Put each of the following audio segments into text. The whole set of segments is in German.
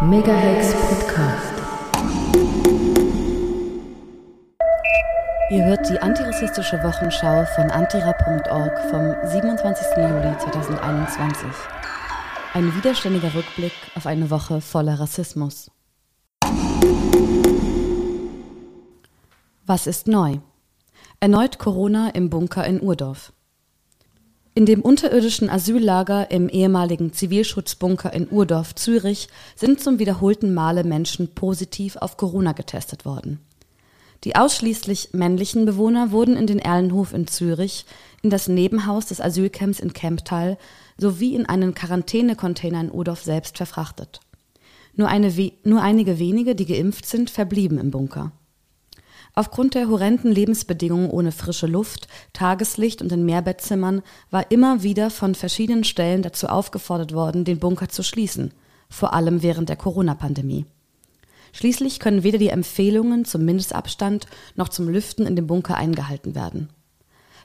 Megahex Podcast. Ihr hört die antirassistische Wochenschau von antira.org vom 27. Juli 2021. Ein widerständiger Rückblick auf eine Woche voller Rassismus. Was ist neu? Erneut Corona im Bunker in Urdorf. In dem unterirdischen Asyllager im ehemaligen Zivilschutzbunker in Urdorf, Zürich, sind zum wiederholten Male Menschen positiv auf Corona getestet worden. Die ausschließlich männlichen Bewohner wurden in den Erlenhof in Zürich, in das Nebenhaus des Asylcamps in Kemptal sowie in einen Quarantänecontainer in Urdorf selbst verfrachtet. Nur, eine, nur einige wenige, die geimpft sind, verblieben im Bunker. Aufgrund der horrenden Lebensbedingungen ohne frische Luft, Tageslicht und in Mehrbettzimmern war immer wieder von verschiedenen Stellen dazu aufgefordert worden, den Bunker zu schließen, vor allem während der Corona-Pandemie. Schließlich können weder die Empfehlungen zum Mindestabstand noch zum Lüften in dem Bunker eingehalten werden.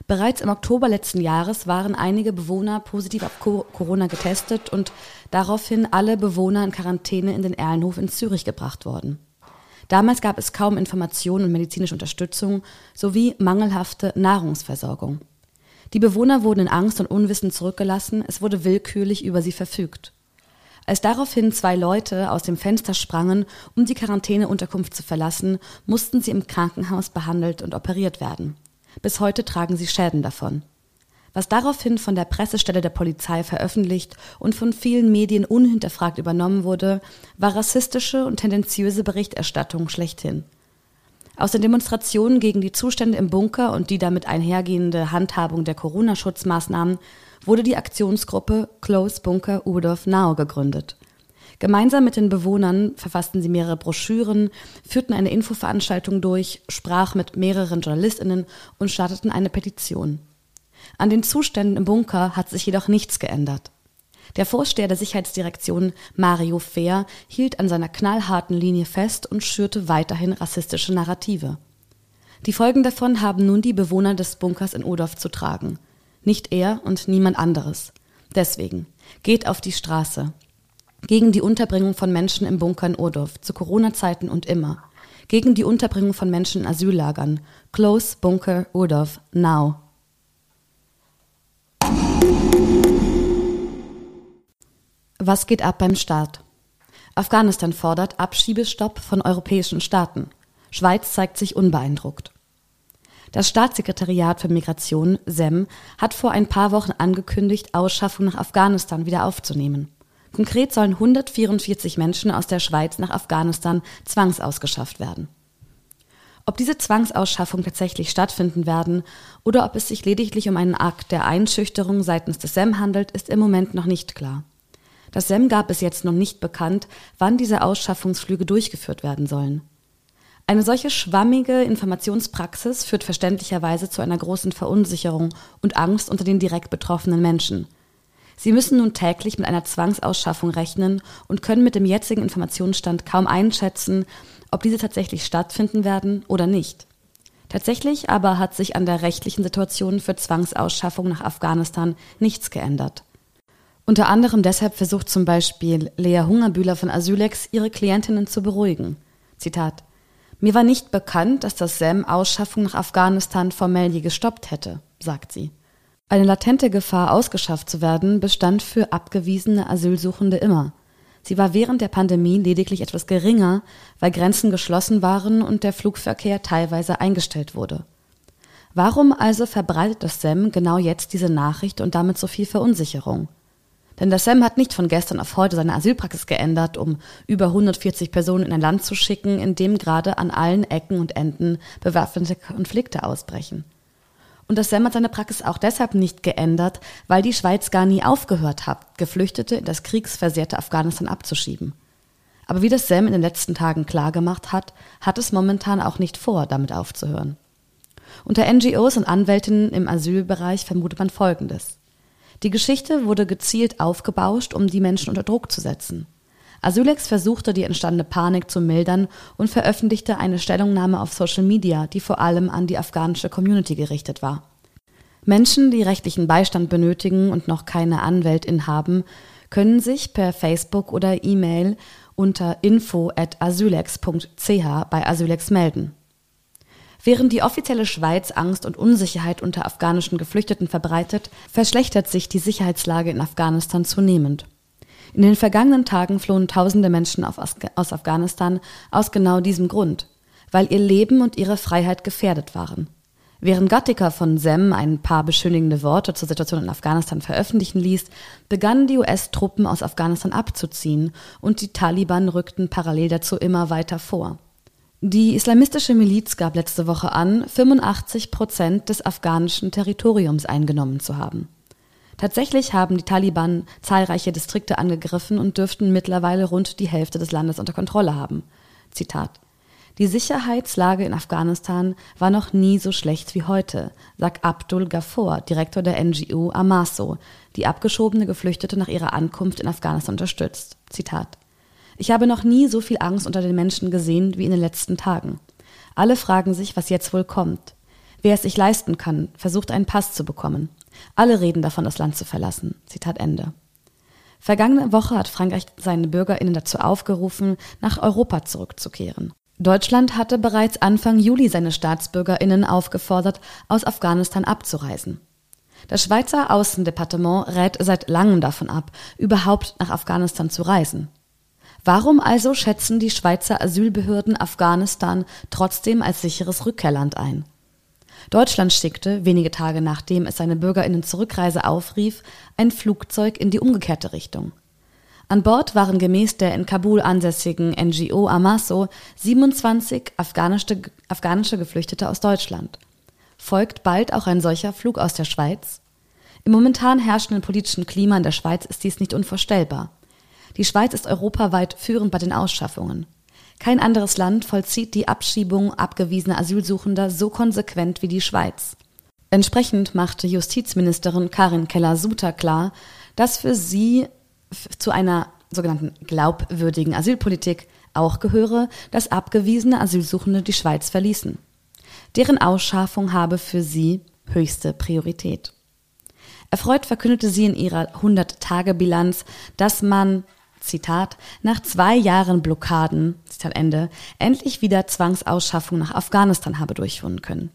Bereits im Oktober letzten Jahres waren einige Bewohner positiv auf Corona getestet und daraufhin alle Bewohner in Quarantäne in den Erlenhof in Zürich gebracht worden. Damals gab es kaum Informationen und medizinische Unterstützung sowie mangelhafte Nahrungsversorgung. Die Bewohner wurden in Angst und Unwissen zurückgelassen, es wurde willkürlich über sie verfügt. Als daraufhin zwei Leute aus dem Fenster sprangen, um die Quarantäneunterkunft zu verlassen, mussten sie im Krankenhaus behandelt und operiert werden. Bis heute tragen sie Schäden davon. Was daraufhin von der Pressestelle der Polizei veröffentlicht und von vielen Medien unhinterfragt übernommen wurde, war rassistische und tendenziöse Berichterstattung schlechthin. Aus den Demonstrationen gegen die Zustände im Bunker und die damit einhergehende Handhabung der Corona-Schutzmaßnahmen wurde die Aktionsgruppe Close Bunker Udorf Now gegründet. Gemeinsam mit den Bewohnern verfassten sie mehrere Broschüren, führten eine Infoveranstaltung durch, sprach mit mehreren JournalistInnen und starteten eine Petition. An den Zuständen im Bunker hat sich jedoch nichts geändert. Der Vorsteher der Sicherheitsdirektion Mario Fehr hielt an seiner knallharten Linie fest und schürte weiterhin rassistische Narrative. Die Folgen davon haben nun die Bewohner des Bunkers in Odorf zu tragen. Nicht er und niemand anderes. Deswegen geht auf die Straße. Gegen die Unterbringung von Menschen im Bunker in Odorf zu Corona-Zeiten und immer. Gegen die Unterbringung von Menschen in Asyllagern. Close Bunker Odorf now. Was geht ab beim Staat? Afghanistan fordert Abschiebestopp von europäischen Staaten. Schweiz zeigt sich unbeeindruckt. Das Staatssekretariat für Migration, SEM, hat vor ein paar Wochen angekündigt, Ausschaffung nach Afghanistan wieder aufzunehmen. Konkret sollen 144 Menschen aus der Schweiz nach Afghanistan zwangsausgeschafft werden. Ob diese Zwangsausschaffung tatsächlich stattfinden werden oder ob es sich lediglich um einen Akt der Einschüchterung seitens des SEM handelt, ist im Moment noch nicht klar. Das SEM gab bis jetzt noch nicht bekannt, wann diese Ausschaffungsflüge durchgeführt werden sollen. Eine solche schwammige Informationspraxis führt verständlicherweise zu einer großen Verunsicherung und Angst unter den direkt betroffenen Menschen. Sie müssen nun täglich mit einer Zwangsausschaffung rechnen und können mit dem jetzigen Informationsstand kaum einschätzen, ob diese tatsächlich stattfinden werden oder nicht. Tatsächlich aber hat sich an der rechtlichen Situation für Zwangsausschaffung nach Afghanistan nichts geändert. Unter anderem deshalb versucht zum Beispiel Lea Hungerbühler von Asylex, ihre Klientinnen zu beruhigen. Zitat Mir war nicht bekannt, dass das SEM Ausschaffung nach Afghanistan formell je gestoppt hätte, sagt sie. Eine latente Gefahr, ausgeschafft zu werden, bestand für abgewiesene Asylsuchende immer. Sie war während der Pandemie lediglich etwas geringer, weil Grenzen geschlossen waren und der Flugverkehr teilweise eingestellt wurde. Warum also verbreitet das SEM genau jetzt diese Nachricht und damit so viel Verunsicherung? Denn der Sam hat nicht von gestern auf heute seine Asylpraxis geändert, um über 140 Personen in ein Land zu schicken, in dem gerade an allen Ecken und Enden bewaffnete Konflikte ausbrechen. Und das Sam hat seine Praxis auch deshalb nicht geändert, weil die Schweiz gar nie aufgehört hat, Geflüchtete in das kriegsversehrte Afghanistan abzuschieben. Aber wie das Sam in den letzten Tagen klargemacht hat, hat es momentan auch nicht vor, damit aufzuhören. Unter NGOs und Anwältinnen im Asylbereich vermutet man Folgendes. Die Geschichte wurde gezielt aufgebauscht, um die Menschen unter Druck zu setzen. Asylex versuchte die entstandene Panik zu mildern und veröffentlichte eine Stellungnahme auf Social Media, die vor allem an die afghanische Community gerichtet war. Menschen, die rechtlichen Beistand benötigen und noch keine Anwältin haben, können sich per Facebook oder E-Mail unter info.asylex.ch bei Asylex melden. Während die offizielle Schweiz Angst und Unsicherheit unter afghanischen Geflüchteten verbreitet, verschlechtert sich die Sicherheitslage in Afghanistan zunehmend. In den vergangenen Tagen flohen tausende Menschen aus Afghanistan aus genau diesem Grund, weil ihr Leben und ihre Freiheit gefährdet waren. Während Gattiker von SEM ein paar beschönigende Worte zur Situation in Afghanistan veröffentlichen ließ, begannen die US-Truppen aus Afghanistan abzuziehen und die Taliban rückten parallel dazu immer weiter vor. Die islamistische Miliz gab letzte Woche an, 85 Prozent des afghanischen Territoriums eingenommen zu haben. Tatsächlich haben die Taliban zahlreiche Distrikte angegriffen und dürften mittlerweile rund die Hälfte des Landes unter Kontrolle haben. Zitat die Sicherheitslage in Afghanistan war noch nie so schlecht wie heute, sagt Abdul Ghaffur, Direktor der NGO Amaso, die abgeschobene Geflüchtete nach ihrer Ankunft in Afghanistan unterstützt. Zitat. Ich habe noch nie so viel Angst unter den Menschen gesehen wie in den letzten Tagen. Alle fragen sich, was jetzt wohl kommt. Wer es sich leisten kann, versucht einen Pass zu bekommen. Alle reden davon, das Land zu verlassen. Zitat Ende. Vergangene Woche hat Frankreich seine BürgerInnen dazu aufgerufen, nach Europa zurückzukehren. Deutschland hatte bereits Anfang Juli seine Staatsbürgerinnen aufgefordert, aus Afghanistan abzureisen. Das Schweizer Außendepartement rät seit langem davon ab, überhaupt nach Afghanistan zu reisen. Warum also schätzen die Schweizer Asylbehörden Afghanistan trotzdem als sicheres Rückkehrland ein? Deutschland schickte, wenige Tage nachdem es seine Bürgerinnen Zurückreise aufrief, ein Flugzeug in die umgekehrte Richtung. An Bord waren gemäß der in Kabul ansässigen NGO Amaso 27 afghanische, afghanische Geflüchtete aus Deutschland. Folgt bald auch ein solcher Flug aus der Schweiz? Im momentan herrschenden politischen Klima in der Schweiz ist dies nicht unvorstellbar. Die Schweiz ist europaweit führend bei den Ausschaffungen. Kein anderes Land vollzieht die Abschiebung abgewiesener Asylsuchender so konsequent wie die Schweiz. Entsprechend machte Justizministerin Karin Keller-Suter klar, dass für sie zu einer sogenannten glaubwürdigen Asylpolitik auch gehöre, dass abgewiesene Asylsuchende die Schweiz verließen. Deren Ausschaffung habe für sie höchste Priorität. Erfreut verkündete sie in ihrer 100-Tage-Bilanz, dass man, Zitat, nach zwei Jahren Blockaden, Zitat Ende, endlich wieder Zwangsausschaffung nach Afghanistan habe durchführen können.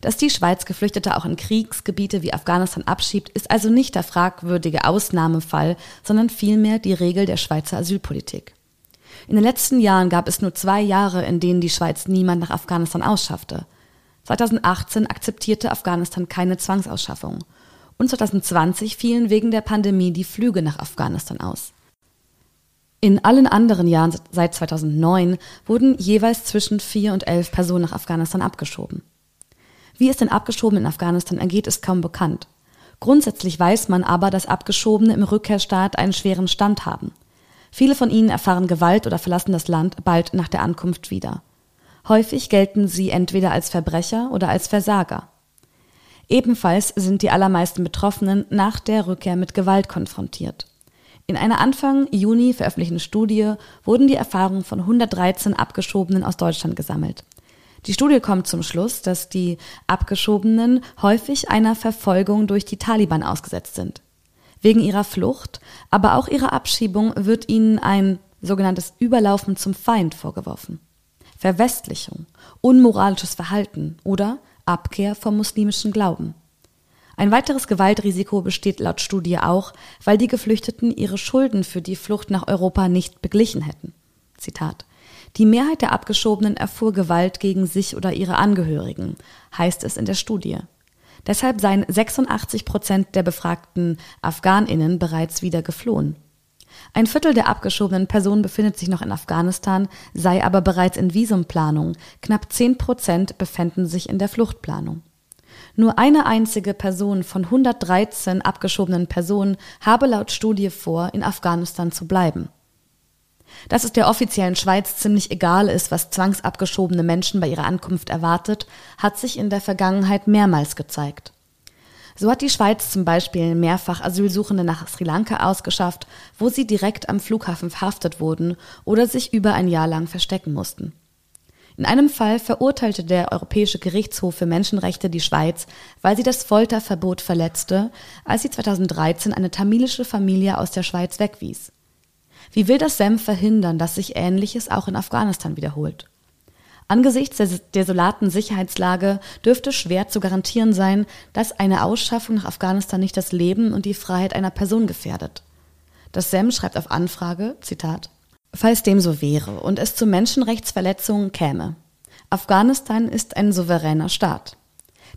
Dass die Schweiz Geflüchtete auch in Kriegsgebiete wie Afghanistan abschiebt, ist also nicht der fragwürdige Ausnahmefall, sondern vielmehr die Regel der Schweizer Asylpolitik. In den letzten Jahren gab es nur zwei Jahre, in denen die Schweiz niemand nach Afghanistan ausschaffte. 2018 akzeptierte Afghanistan keine Zwangsausschaffung. Und 2020 fielen wegen der Pandemie die Flüge nach Afghanistan aus. In allen anderen Jahren seit 2009 wurden jeweils zwischen vier und elf Personen nach Afghanistan abgeschoben. Wie es den Abgeschobenen in Afghanistan ergeht, ist kaum bekannt. Grundsätzlich weiß man aber, dass Abgeschobene im Rückkehrstaat einen schweren Stand haben. Viele von ihnen erfahren Gewalt oder verlassen das Land bald nach der Ankunft wieder. Häufig gelten sie entweder als Verbrecher oder als Versager. Ebenfalls sind die allermeisten Betroffenen nach der Rückkehr mit Gewalt konfrontiert. In einer Anfang Juni veröffentlichten Studie wurden die Erfahrungen von 113 Abgeschobenen aus Deutschland gesammelt. Die Studie kommt zum Schluss, dass die Abgeschobenen häufig einer Verfolgung durch die Taliban ausgesetzt sind. Wegen ihrer Flucht, aber auch ihrer Abschiebung wird ihnen ein sogenanntes Überlaufen zum Feind vorgeworfen. Verwestlichung, unmoralisches Verhalten oder Abkehr vom muslimischen Glauben. Ein weiteres Gewaltrisiko besteht laut Studie auch, weil die Geflüchteten ihre Schulden für die Flucht nach Europa nicht beglichen hätten. Zitat die Mehrheit der Abgeschobenen erfuhr Gewalt gegen sich oder ihre Angehörigen, heißt es in der Studie. Deshalb seien 86 Prozent der befragten Afghaninnen bereits wieder geflohen. Ein Viertel der abgeschobenen Personen befindet sich noch in Afghanistan, sei aber bereits in Visumplanung. Knapp 10 Prozent befänden sich in der Fluchtplanung. Nur eine einzige Person von 113 abgeschobenen Personen habe laut Studie vor, in Afghanistan zu bleiben. Dass es der offiziellen Schweiz ziemlich egal ist, was zwangsabgeschobene Menschen bei ihrer Ankunft erwartet, hat sich in der Vergangenheit mehrmals gezeigt. So hat die Schweiz zum Beispiel mehrfach Asylsuchende nach Sri Lanka ausgeschafft, wo sie direkt am Flughafen verhaftet wurden oder sich über ein Jahr lang verstecken mussten. In einem Fall verurteilte der Europäische Gerichtshof für Menschenrechte die Schweiz, weil sie das Folterverbot verletzte, als sie 2013 eine tamilische Familie aus der Schweiz wegwies. Wie will das SEM verhindern, dass sich Ähnliches auch in Afghanistan wiederholt? Angesichts der desolaten Sicherheitslage dürfte schwer zu garantieren sein, dass eine Ausschaffung nach Afghanistan nicht das Leben und die Freiheit einer Person gefährdet. Das SEM schreibt auf Anfrage, Zitat, Falls dem so wäre und es zu Menschenrechtsverletzungen käme. Afghanistan ist ein souveräner Staat.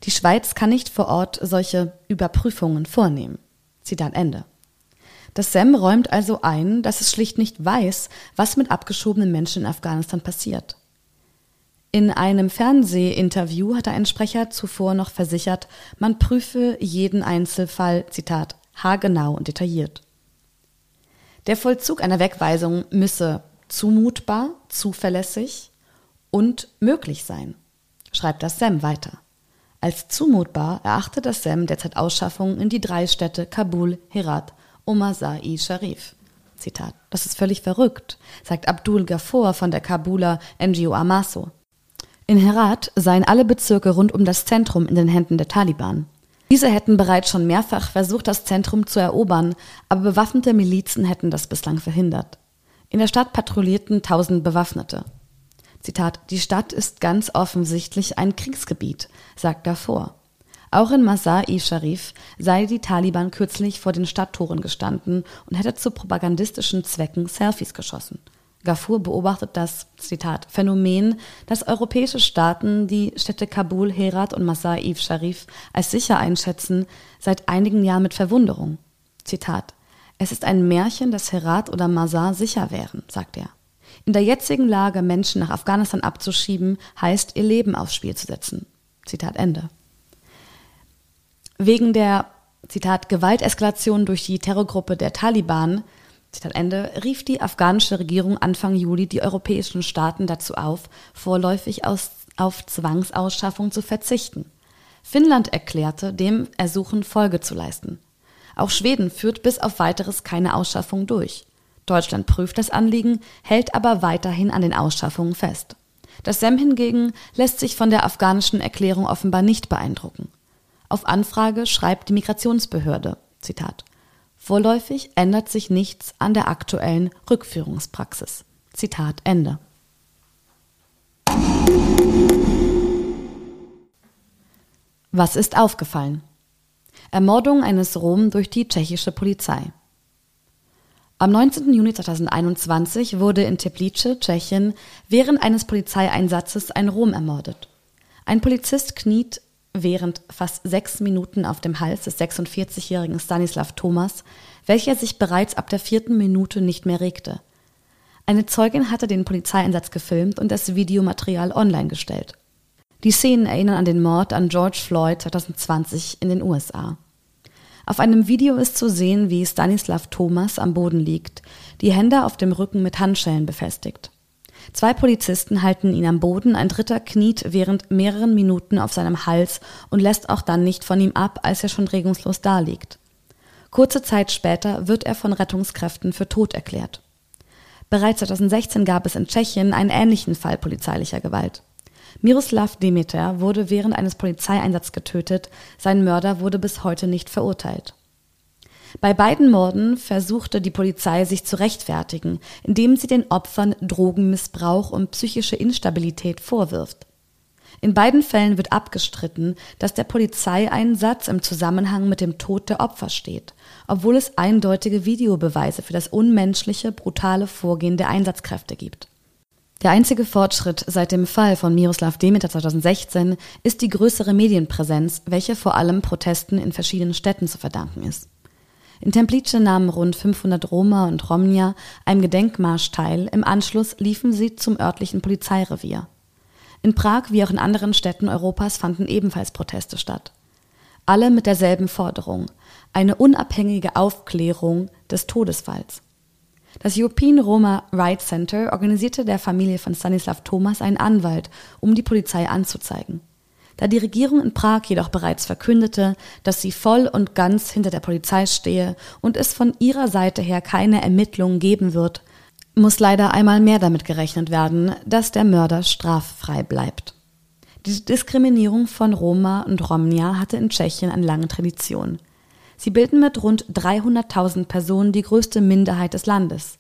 Die Schweiz kann nicht vor Ort solche Überprüfungen vornehmen. Zitat Ende. Das SEM räumt also ein, dass es schlicht nicht weiß, was mit abgeschobenen Menschen in Afghanistan passiert. In einem Fernsehinterview hatte ein Sprecher zuvor noch versichert, man prüfe jeden Einzelfall, Zitat, haargenau und detailliert. Der Vollzug einer Wegweisung müsse zumutbar, zuverlässig und möglich sein, schreibt das SEM weiter. Als zumutbar erachtet das SEM derzeit Ausschaffungen in die drei Städte Kabul, Herat und Masai Sharif. Zitat. Das ist völlig verrückt, sagt Abdul Ghaffur von der Kabuler NGO Amaso. In Herat seien alle Bezirke rund um das Zentrum in den Händen der Taliban. Diese hätten bereits schon mehrfach versucht, das Zentrum zu erobern, aber bewaffnete Milizen hätten das bislang verhindert. In der Stadt patrouillierten tausend Bewaffnete. Zitat, die Stadt ist ganz offensichtlich ein Kriegsgebiet, sagt davor. Auch in Masai Sharif sei die Taliban kürzlich vor den Stadttoren gestanden und hätte zu propagandistischen Zwecken Selfies geschossen. Gafur beobachtet das, Zitat, Phänomen, dass europäische Staaten die Städte Kabul, Herat und Masai Sharif als sicher einschätzen, seit einigen Jahren mit Verwunderung. Zitat, es ist ein Märchen, dass Herat oder Masar sicher wären, sagt er. In der jetzigen Lage Menschen nach Afghanistan abzuschieben, heißt ihr Leben aufs Spiel zu setzen. Zitat Ende. Wegen der, Zitat, Gewalteskalation durch die Terrorgruppe der Taliban Zitat Ende, rief die afghanische Regierung Anfang Juli die europäischen Staaten dazu auf, vorläufig aus, auf Zwangsausschaffung zu verzichten. Finnland erklärte, dem Ersuchen Folge zu leisten. Auch Schweden führt bis auf weiteres keine Ausschaffung durch. Deutschland prüft das Anliegen, hält aber weiterhin an den Ausschaffungen fest. Das SEM hingegen lässt sich von der afghanischen Erklärung offenbar nicht beeindrucken. Auf Anfrage schreibt die Migrationsbehörde, Zitat, Vorläufig ändert sich nichts an der aktuellen Rückführungspraxis. Zitat Ende. Was ist aufgefallen? Ermordung eines Rom durch die tschechische Polizei. Am 19. Juni 2021 wurde in Teplice, Tschechien, während eines Polizeieinsatzes ein Rom ermordet. Ein Polizist kniet während fast sechs Minuten auf dem Hals des 46-jährigen Stanislav Thomas, welcher sich bereits ab der vierten Minute nicht mehr regte. Eine Zeugin hatte den Polizeieinsatz gefilmt und das Videomaterial online gestellt. Die Szenen erinnern an den Mord an George Floyd 2020 in den USA. Auf einem Video ist zu sehen, wie Stanislav Thomas am Boden liegt, die Hände auf dem Rücken mit Handschellen befestigt. Zwei Polizisten halten ihn am Boden, ein dritter kniet während mehreren Minuten auf seinem Hals und lässt auch dann nicht von ihm ab, als er schon regungslos daliegt. Kurze Zeit später wird er von Rettungskräften für tot erklärt. Bereits 2016 gab es in Tschechien einen ähnlichen Fall polizeilicher Gewalt. Miroslav Demeter wurde während eines Polizeieinsatzes getötet, sein Mörder wurde bis heute nicht verurteilt. Bei beiden Morden versuchte die Polizei sich zu rechtfertigen, indem sie den Opfern Drogenmissbrauch und psychische Instabilität vorwirft. In beiden Fällen wird abgestritten, dass der Polizeieinsatz im Zusammenhang mit dem Tod der Opfer steht, obwohl es eindeutige Videobeweise für das unmenschliche, brutale Vorgehen der Einsatzkräfte gibt. Der einzige Fortschritt seit dem Fall von Miroslav Demeter 2016 ist die größere Medienpräsenz, welche vor allem Protesten in verschiedenen Städten zu verdanken ist. In Templice nahmen rund 500 Roma und Romnia einem Gedenkmarsch teil, im Anschluss liefen sie zum örtlichen Polizeirevier. In Prag wie auch in anderen Städten Europas fanden ebenfalls Proteste statt. Alle mit derselben Forderung, eine unabhängige Aufklärung des Todesfalls. Das European Roma Rights Center organisierte der Familie von Stanislav Thomas einen Anwalt, um die Polizei anzuzeigen. Da die Regierung in Prag jedoch bereits verkündete, dass sie voll und ganz hinter der Polizei stehe und es von ihrer Seite her keine Ermittlungen geben wird, muss leider einmal mehr damit gerechnet werden, dass der Mörder straffrei bleibt. Die Diskriminierung von Roma und Romnia hatte in Tschechien eine lange Tradition. Sie bilden mit rund 300.000 Personen die größte Minderheit des Landes.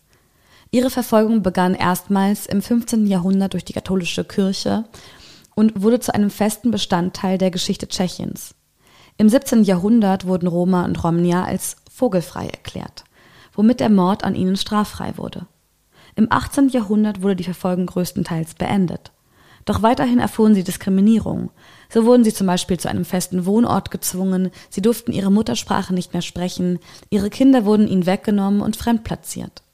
Ihre Verfolgung begann erstmals im 15. Jahrhundert durch die katholische Kirche und wurde zu einem festen Bestandteil der Geschichte Tschechiens. Im 17. Jahrhundert wurden Roma und Romnia als vogelfrei erklärt, womit der Mord an ihnen straffrei wurde. Im 18. Jahrhundert wurde die Verfolgung größtenteils beendet. Doch weiterhin erfuhren sie Diskriminierung. So wurden sie zum Beispiel zu einem festen Wohnort gezwungen, sie durften ihre Muttersprache nicht mehr sprechen, ihre Kinder wurden ihnen weggenommen und fremdplatziert.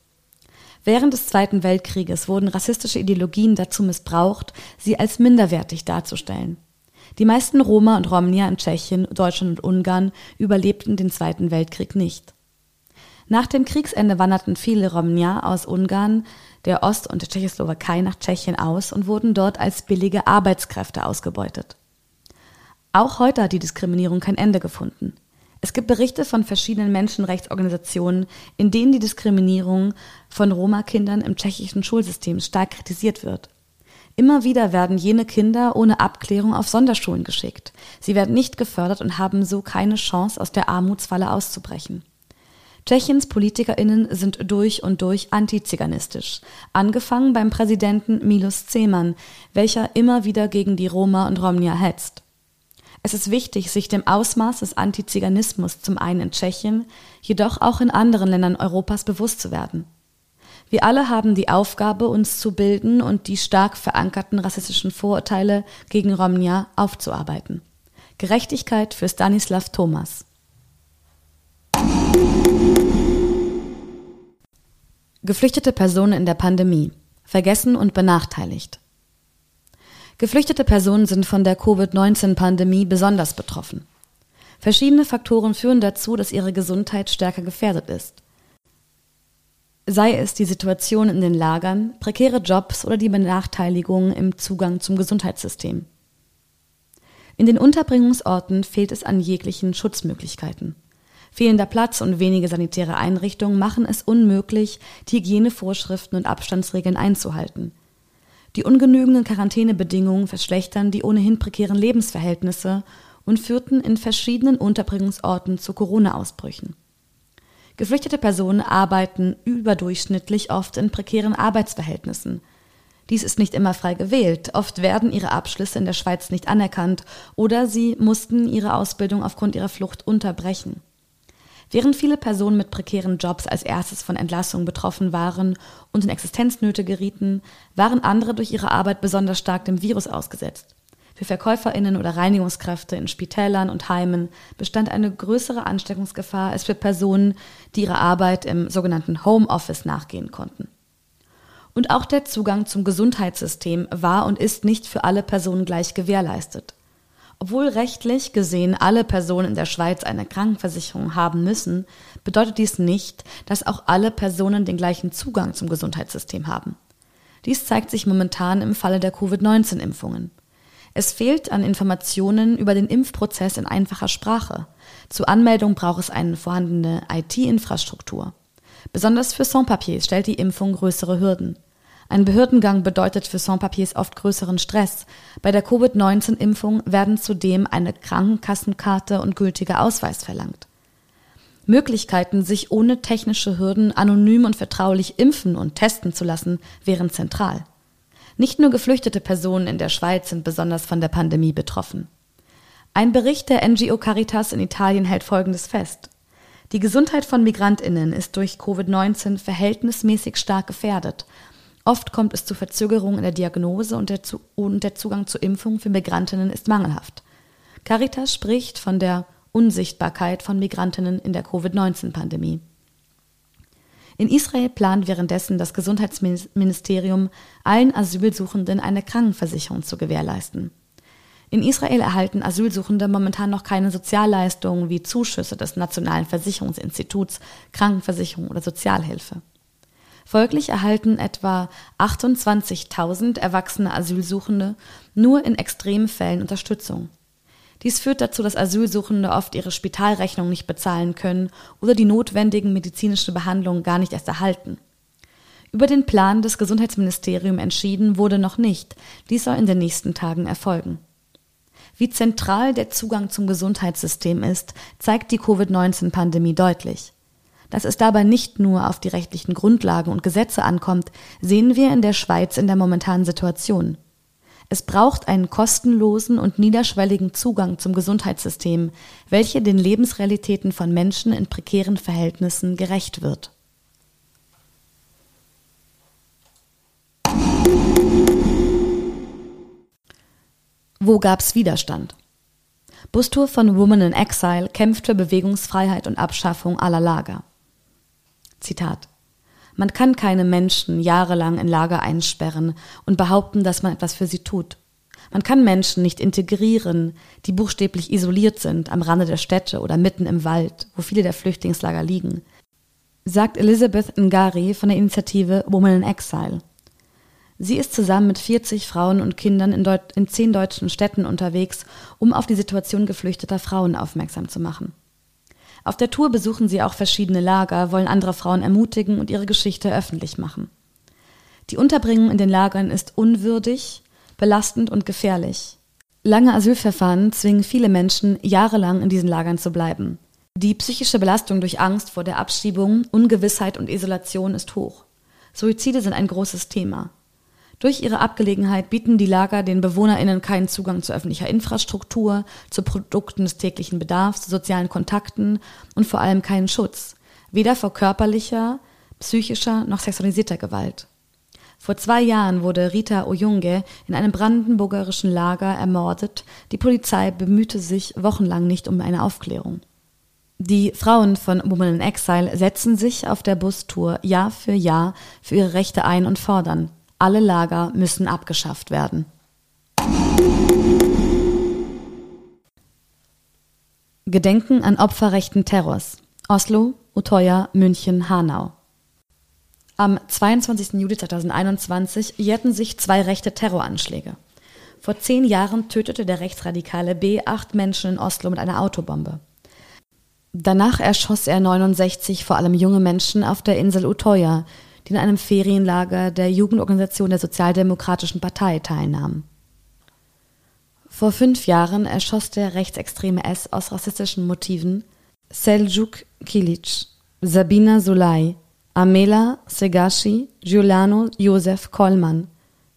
Während des Zweiten Weltkrieges wurden rassistische Ideologien dazu missbraucht, sie als minderwertig darzustellen. Die meisten Roma und Romnia in Tschechien, Deutschland und Ungarn überlebten den Zweiten Weltkrieg nicht. Nach dem Kriegsende wanderten viele Romnia aus Ungarn, der Ost- und der Tschechoslowakei nach Tschechien aus und wurden dort als billige Arbeitskräfte ausgebeutet. Auch heute hat die Diskriminierung kein Ende gefunden. Es gibt Berichte von verschiedenen Menschenrechtsorganisationen, in denen die Diskriminierung von Roma-Kindern im tschechischen Schulsystem stark kritisiert wird. Immer wieder werden jene Kinder ohne Abklärung auf Sonderschulen geschickt. Sie werden nicht gefördert und haben so keine Chance, aus der Armutsfalle auszubrechen. Tschechiens PolitikerInnen sind durch und durch antiziganistisch. Angefangen beim Präsidenten Milos Zeman, welcher immer wieder gegen die Roma und Romnia hetzt. Es ist wichtig, sich dem Ausmaß des Antiziganismus zum einen in Tschechien, jedoch auch in anderen Ländern Europas bewusst zu werden. Wir alle haben die Aufgabe, uns zu bilden und die stark verankerten rassistischen Vorurteile gegen Romnia aufzuarbeiten. Gerechtigkeit für Stanislav Thomas. Geflüchtete Personen in der Pandemie. Vergessen und benachteiligt. Geflüchtete Personen sind von der Covid-19-Pandemie besonders betroffen. Verschiedene Faktoren führen dazu, dass ihre Gesundheit stärker gefährdet ist. Sei es die Situation in den Lagern, prekäre Jobs oder die Benachteiligung im Zugang zum Gesundheitssystem. In den Unterbringungsorten fehlt es an jeglichen Schutzmöglichkeiten. Fehlender Platz und wenige sanitäre Einrichtungen machen es unmöglich, die Hygienevorschriften und Abstandsregeln einzuhalten. Die ungenügenden Quarantänebedingungen verschlechtern die ohnehin prekären Lebensverhältnisse und führten in verschiedenen Unterbringungsorten zu Corona-Ausbrüchen. Geflüchtete Personen arbeiten überdurchschnittlich oft in prekären Arbeitsverhältnissen. Dies ist nicht immer frei gewählt. Oft werden ihre Abschlüsse in der Schweiz nicht anerkannt oder sie mussten ihre Ausbildung aufgrund ihrer Flucht unterbrechen. Während viele Personen mit prekären Jobs als erstes von Entlassungen betroffen waren und in Existenznöte gerieten, waren andere durch ihre Arbeit besonders stark dem Virus ausgesetzt. Für Verkäuferinnen oder Reinigungskräfte in Spitälern und Heimen bestand eine größere Ansteckungsgefahr als für Personen, die ihrer Arbeit im sogenannten Homeoffice nachgehen konnten. Und auch der Zugang zum Gesundheitssystem war und ist nicht für alle Personen gleich gewährleistet. Obwohl rechtlich gesehen alle Personen in der Schweiz eine Krankenversicherung haben müssen, bedeutet dies nicht, dass auch alle Personen den gleichen Zugang zum Gesundheitssystem haben. Dies zeigt sich momentan im Falle der Covid-19-Impfungen. Es fehlt an Informationen über den Impfprozess in einfacher Sprache. Zur Anmeldung braucht es eine vorhandene IT-Infrastruktur. Besonders für Sans-Papiers stellt die Impfung größere Hürden. Ein Behördengang bedeutet für Sans-Papiers oft größeren Stress. Bei der Covid-19-Impfung werden zudem eine Krankenkassenkarte und gültiger Ausweis verlangt. Möglichkeiten, sich ohne technische Hürden anonym und vertraulich impfen und testen zu lassen, wären zentral. Nicht nur geflüchtete Personen in der Schweiz sind besonders von der Pandemie betroffen. Ein Bericht der NGO Caritas in Italien hält Folgendes fest. Die Gesundheit von Migrantinnen ist durch Covid-19 verhältnismäßig stark gefährdet Oft kommt es zu Verzögerungen in der Diagnose und der, und der Zugang zu Impfungen für Migrantinnen ist mangelhaft. Caritas spricht von der Unsichtbarkeit von Migrantinnen in der Covid-19-Pandemie. In Israel plant währenddessen das Gesundheitsministerium, allen Asylsuchenden eine Krankenversicherung zu gewährleisten. In Israel erhalten Asylsuchende momentan noch keine Sozialleistungen wie Zuschüsse des Nationalen Versicherungsinstituts, Krankenversicherung oder Sozialhilfe. Folglich erhalten etwa 28.000 erwachsene Asylsuchende nur in extremen Fällen Unterstützung. Dies führt dazu, dass Asylsuchende oft ihre Spitalrechnung nicht bezahlen können oder die notwendigen medizinischen Behandlungen gar nicht erst erhalten. Über den Plan des Gesundheitsministeriums entschieden wurde noch nicht. Dies soll in den nächsten Tagen erfolgen. Wie zentral der Zugang zum Gesundheitssystem ist, zeigt die Covid-19-Pandemie deutlich. Dass es dabei nicht nur auf die rechtlichen Grundlagen und Gesetze ankommt, sehen wir in der Schweiz in der momentanen Situation. Es braucht einen kostenlosen und niederschwelligen Zugang zum Gesundheitssystem, welcher den Lebensrealitäten von Menschen in prekären Verhältnissen gerecht wird. Wo gab's Widerstand? Bustour von Woman in Exile kämpft für Bewegungsfreiheit und Abschaffung aller Lager. Zitat man kann keine Menschen jahrelang in Lager einsperren und behaupten, dass man etwas für sie tut. Man kann Menschen nicht integrieren, die buchstäblich isoliert sind am Rande der Städte oder mitten im Wald, wo viele der Flüchtlingslager liegen, sagt Elizabeth Ngari von der Initiative Women in Exile. Sie ist zusammen mit 40 Frauen und Kindern in, Deut in zehn deutschen Städten unterwegs, um auf die Situation geflüchteter Frauen aufmerksam zu machen. Auf der Tour besuchen sie auch verschiedene Lager, wollen andere Frauen ermutigen und ihre Geschichte öffentlich machen. Die Unterbringung in den Lagern ist unwürdig, belastend und gefährlich. Lange Asylverfahren zwingen viele Menschen, jahrelang in diesen Lagern zu bleiben. Die psychische Belastung durch Angst vor der Abschiebung, Ungewissheit und Isolation ist hoch. Suizide sind ein großes Thema. Durch ihre Abgelegenheit bieten die Lager den BewohnerInnen keinen Zugang zu öffentlicher Infrastruktur, zu Produkten des täglichen Bedarfs, zu sozialen Kontakten und vor allem keinen Schutz. Weder vor körperlicher, psychischer noch sexualisierter Gewalt. Vor zwei Jahren wurde Rita Oyunge in einem brandenburgerischen Lager ermordet. Die Polizei bemühte sich wochenlang nicht um eine Aufklärung. Die Frauen von Women in Exile setzen sich auf der Bustour Jahr für Jahr für ihre Rechte ein und fordern, alle Lager müssen abgeschafft werden. Gedenken an Opfer rechten Terrors. Oslo, Utoya, München, Hanau. Am 22. Juli 2021 jährten sich zwei rechte Terroranschläge. Vor zehn Jahren tötete der rechtsradikale B acht Menschen in Oslo mit einer Autobombe. Danach erschoss er 69 vor allem junge Menschen auf der Insel Utoya, die in einem Ferienlager der Jugendorganisation der Sozialdemokratischen Partei teilnahmen. Vor fünf Jahren erschoss der rechtsextreme S aus rassistischen Motiven Seljuk Kilic, Sabina Sulay, Amela Segashi, Giuliano Josef Kollmann,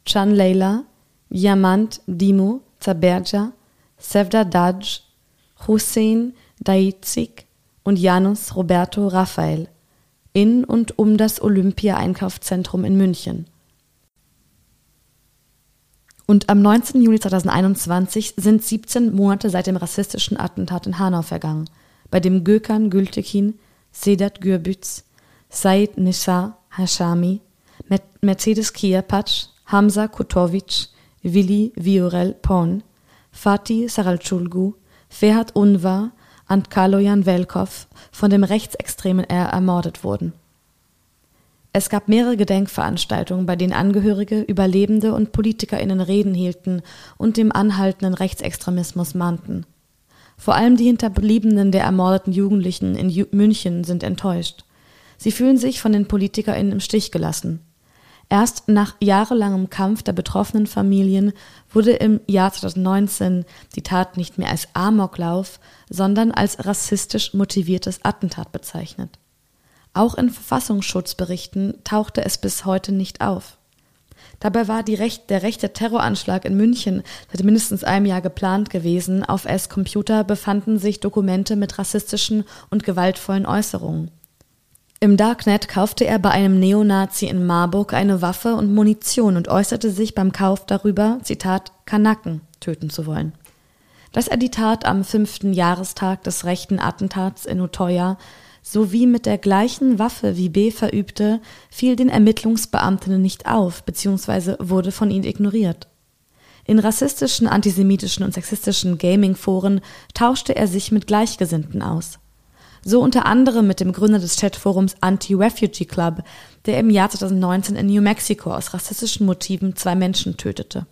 Chan Leila, Yamant Dimo Zaberja, Sevda Daj, Hussein Daitzik und Janus Roberto Raphael in und um das Olympia-Einkaufszentrum in München. Und am 19. Juli 2021 sind 17 Monate seit dem rassistischen Attentat in Hanau vergangen, bei dem Gökhan Gültekin, Sedat Gürbüz, Said Nisa Hashami, Mercedes Kiapatsch, Hamza Kutovic, Willi Viorel Pon, Fatih Saralchulgu, Ferhat Unvar und Kaloyan Velkov von dem rechtsextremen R ermordet wurden. Es gab mehrere Gedenkveranstaltungen, bei denen Angehörige, Überlebende und PolitikerInnen Reden hielten und dem anhaltenden Rechtsextremismus mahnten. Vor allem die Hinterbliebenen der ermordeten Jugendlichen in München sind enttäuscht. Sie fühlen sich von den PolitikerInnen im Stich gelassen. Erst nach jahrelangem Kampf der betroffenen Familien wurde im Jahr 2019 die Tat nicht mehr als Amoklauf, sondern als rassistisch motiviertes Attentat bezeichnet. Auch in Verfassungsschutzberichten tauchte es bis heute nicht auf. Dabei war Recht, der rechte Terroranschlag in München seit mindestens einem Jahr geplant gewesen. Auf S-Computer befanden sich Dokumente mit rassistischen und gewaltvollen Äußerungen. Im Darknet kaufte er bei einem Neonazi in Marburg eine Waffe und Munition und äußerte sich beim Kauf darüber, Zitat, Kanaken töten zu wollen. Dass er die Tat am fünften Jahrestag des rechten Attentats in Utoya sowie mit der gleichen Waffe wie B verübte, fiel den Ermittlungsbeamtinnen nicht auf bzw. wurde von ihnen ignoriert. In rassistischen, antisemitischen und sexistischen Gaming-Foren tauschte er sich mit Gleichgesinnten aus. So unter anderem mit dem Gründer des Chatforums Anti-Refugee Club, der im Jahr 2019 in New Mexico aus rassistischen Motiven zwei Menschen tötete.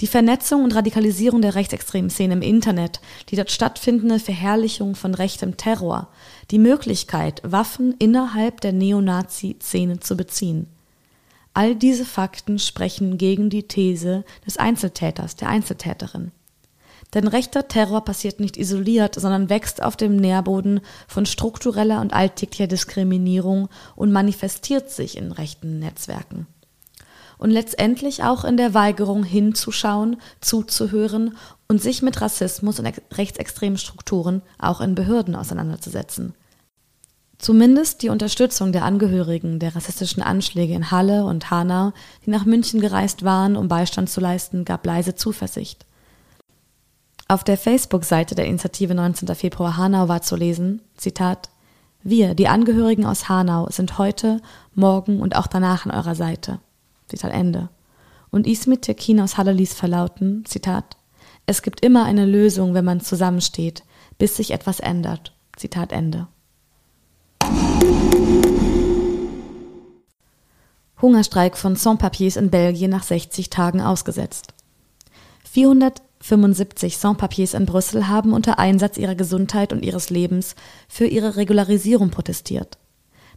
Die Vernetzung und Radikalisierung der rechtsextremen Szene im Internet, die dort stattfindende Verherrlichung von rechtem Terror, die Möglichkeit, Waffen innerhalb der Neonazi-Szene zu beziehen. All diese Fakten sprechen gegen die These des Einzeltäters, der Einzeltäterin. Denn rechter Terror passiert nicht isoliert, sondern wächst auf dem Nährboden von struktureller und alltäglicher Diskriminierung und manifestiert sich in rechten Netzwerken. Und letztendlich auch in der Weigerung hinzuschauen, zuzuhören und sich mit Rassismus und rechtsextremen Strukturen auch in Behörden auseinanderzusetzen. Zumindest die Unterstützung der Angehörigen der rassistischen Anschläge in Halle und Hanau, die nach München gereist waren, um Beistand zu leisten, gab leise Zuversicht. Auf der Facebook-Seite der Initiative 19. Februar Hanau war zu lesen, Zitat, Wir, die Angehörigen aus Hanau, sind heute, morgen und auch danach an eurer Seite. Zitat Ende. Und Ismet Tekin aus Halle ließ verlauten, Zitat, Es gibt immer eine Lösung, wenn man zusammensteht, bis sich etwas ändert. Zitat Ende. Hungerstreik von Sans-Papiers in Belgien nach 60 Tagen ausgesetzt. 400 75 Sans-Papiers in Brüssel haben unter Einsatz ihrer Gesundheit und ihres Lebens für ihre Regularisierung protestiert.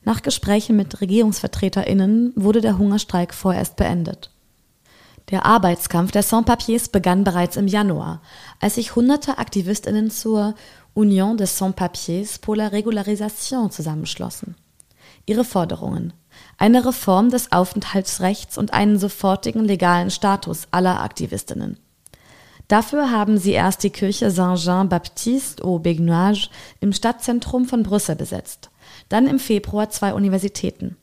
Nach Gesprächen mit RegierungsvertreterInnen wurde der Hungerstreik vorerst beendet. Der Arbeitskampf der Sans-Papiers begann bereits im Januar, als sich hunderte AktivistInnen zur Union des Sans-Papiers pour la Régularisation zusammenschlossen. Ihre Forderungen eine Reform des Aufenthaltsrechts und einen sofortigen legalen Status aller Aktivistinnen. Dafür haben sie erst die Kirche Saint-Jean-Baptiste au Begnuage im Stadtzentrum von Brüssel besetzt, dann im Februar zwei Universitäten.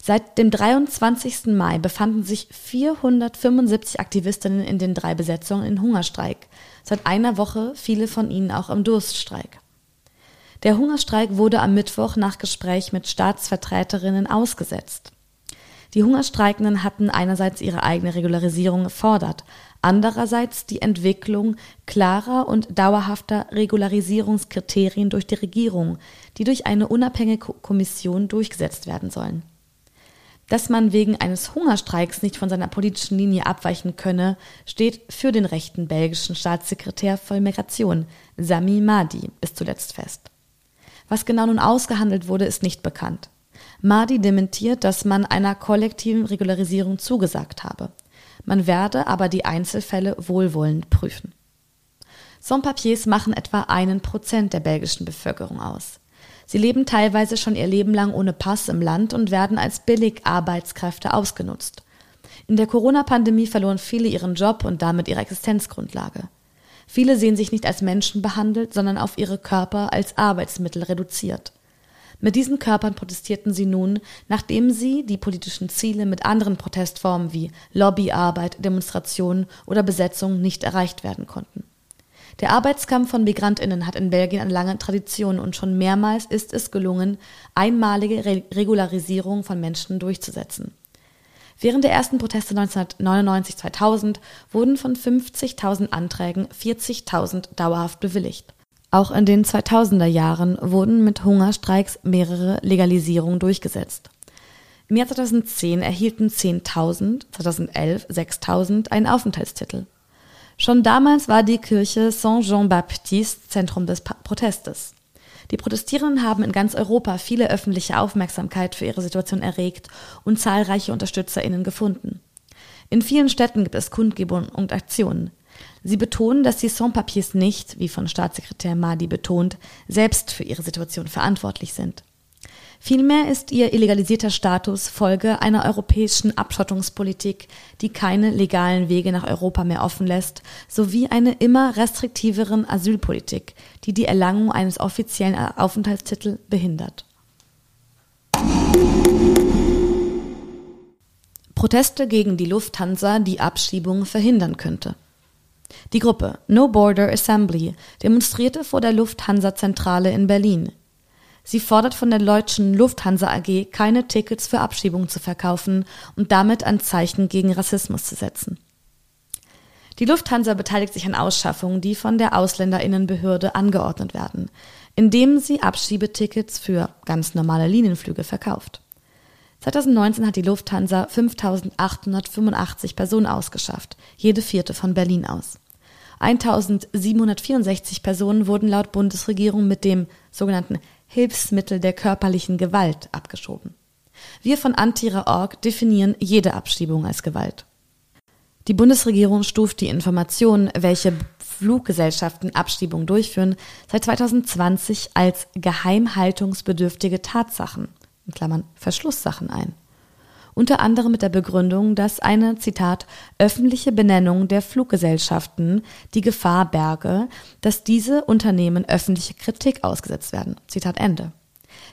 Seit dem 23. Mai befanden sich 475 Aktivistinnen in den drei Besetzungen in Hungerstreik, seit einer Woche viele von ihnen auch im Durststreik. Der Hungerstreik wurde am Mittwoch nach Gespräch mit Staatsvertreterinnen ausgesetzt. Die Hungerstreikenden hatten einerseits ihre eigene Regularisierung gefordert, andererseits die Entwicklung klarer und dauerhafter Regularisierungskriterien durch die Regierung, die durch eine unabhängige Kommission durchgesetzt werden sollen. Dass man wegen eines Hungerstreiks nicht von seiner politischen Linie abweichen könne, steht für den rechten belgischen Staatssekretär für Migration, Sami Madi, bis zuletzt fest. Was genau nun ausgehandelt wurde, ist nicht bekannt. Madi dementiert, dass man einer kollektiven Regularisierung zugesagt habe. Man werde aber die Einzelfälle wohlwollend prüfen. Sans-Papiers machen etwa einen Prozent der belgischen Bevölkerung aus. Sie leben teilweise schon ihr Leben lang ohne Pass im Land und werden als Billigarbeitskräfte ausgenutzt. In der Corona-Pandemie verloren viele ihren Job und damit ihre Existenzgrundlage. Viele sehen sich nicht als Menschen behandelt, sondern auf ihre Körper als Arbeitsmittel reduziert. Mit diesen Körpern protestierten sie nun, nachdem sie die politischen Ziele mit anderen Protestformen wie Lobbyarbeit, Demonstrationen oder Besetzung nicht erreicht werden konnten. Der Arbeitskampf von Migrantinnen hat in Belgien eine lange Tradition und schon mehrmals ist es gelungen, einmalige Re Regularisierung von Menschen durchzusetzen. Während der ersten Proteste 1999-2000 wurden von 50.000 Anträgen 40.000 dauerhaft bewilligt. Auch in den 2000er Jahren wurden mit Hungerstreiks mehrere Legalisierungen durchgesetzt. Im Jahr 2010 erhielten 10.000, 2011 6.000 einen Aufenthaltstitel. Schon damals war die Kirche Saint-Jean-Baptiste Zentrum des Protestes. Die Protestierenden haben in ganz Europa viele öffentliche Aufmerksamkeit für ihre Situation erregt und zahlreiche UnterstützerInnen gefunden. In vielen Städten gibt es Kundgebungen und Aktionen. Sie betonen, dass die Sans-Papiers nicht, wie von Staatssekretär Mahdi betont, selbst für ihre Situation verantwortlich sind. Vielmehr ist ihr illegalisierter Status Folge einer europäischen Abschottungspolitik, die keine legalen Wege nach Europa mehr offen lässt, sowie eine immer restriktiveren Asylpolitik, die die Erlangung eines offiziellen Aufenthaltstitels behindert. Proteste gegen die Lufthansa, die Abschiebungen verhindern könnte. Die Gruppe No Border Assembly demonstrierte vor der Lufthansa-Zentrale in Berlin. Sie fordert von der deutschen Lufthansa AG, keine Tickets für Abschiebungen zu verkaufen und damit ein Zeichen gegen Rassismus zu setzen. Die Lufthansa beteiligt sich an Ausschaffungen, die von der Ausländerinnenbehörde angeordnet werden, indem sie Abschiebetickets für ganz normale Linienflüge verkauft. 2019 hat die Lufthansa 5.885 Personen ausgeschafft, jede vierte von Berlin aus. 1.764 Personen wurden laut Bundesregierung mit dem sogenannten Hilfsmittel der körperlichen Gewalt abgeschoben. Wir von Antira.org definieren jede Abschiebung als Gewalt. Die Bundesregierung stuft die Informationen, welche Fluggesellschaften Abschiebungen durchführen, seit 2020 als geheimhaltungsbedürftige Tatsachen, in Klammern Verschlusssachen ein. Unter anderem mit der Begründung, dass eine, Zitat, öffentliche Benennung der Fluggesellschaften die Gefahr berge, dass diese Unternehmen öffentliche Kritik ausgesetzt werden. Zitat Ende.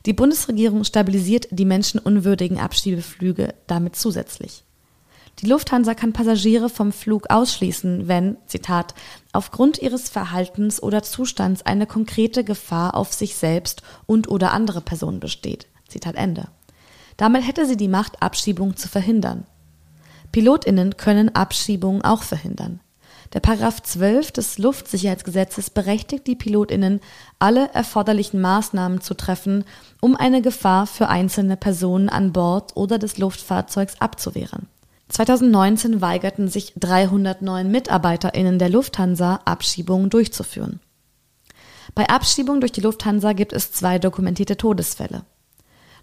Die Bundesregierung stabilisiert die menschenunwürdigen Abschiebeflüge damit zusätzlich. Die Lufthansa kann Passagiere vom Flug ausschließen, wenn, Zitat, aufgrund ihres Verhaltens oder Zustands eine konkrete Gefahr auf sich selbst und oder andere Personen besteht. Zitat Ende. Damit hätte sie die Macht, Abschiebung zu verhindern. PilotInnen können Abschiebungen auch verhindern. Der Paragraph 12 des Luftsicherheitsgesetzes berechtigt die PilotInnen, alle erforderlichen Maßnahmen zu treffen, um eine Gefahr für einzelne Personen an Bord oder des Luftfahrzeugs abzuwehren. 2019 weigerten sich 309 MitarbeiterInnen der Lufthansa, Abschiebungen durchzuführen. Bei Abschiebung durch die Lufthansa gibt es zwei dokumentierte Todesfälle.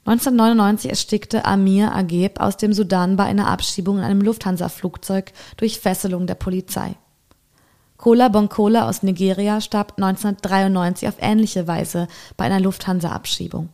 1999 erstickte Amir Ageb aus dem Sudan bei einer Abschiebung in einem Lufthansa-Flugzeug durch Fesselung der Polizei. Kola Bonkola aus Nigeria starb 1993 auf ähnliche Weise bei einer Lufthansa-Abschiebung.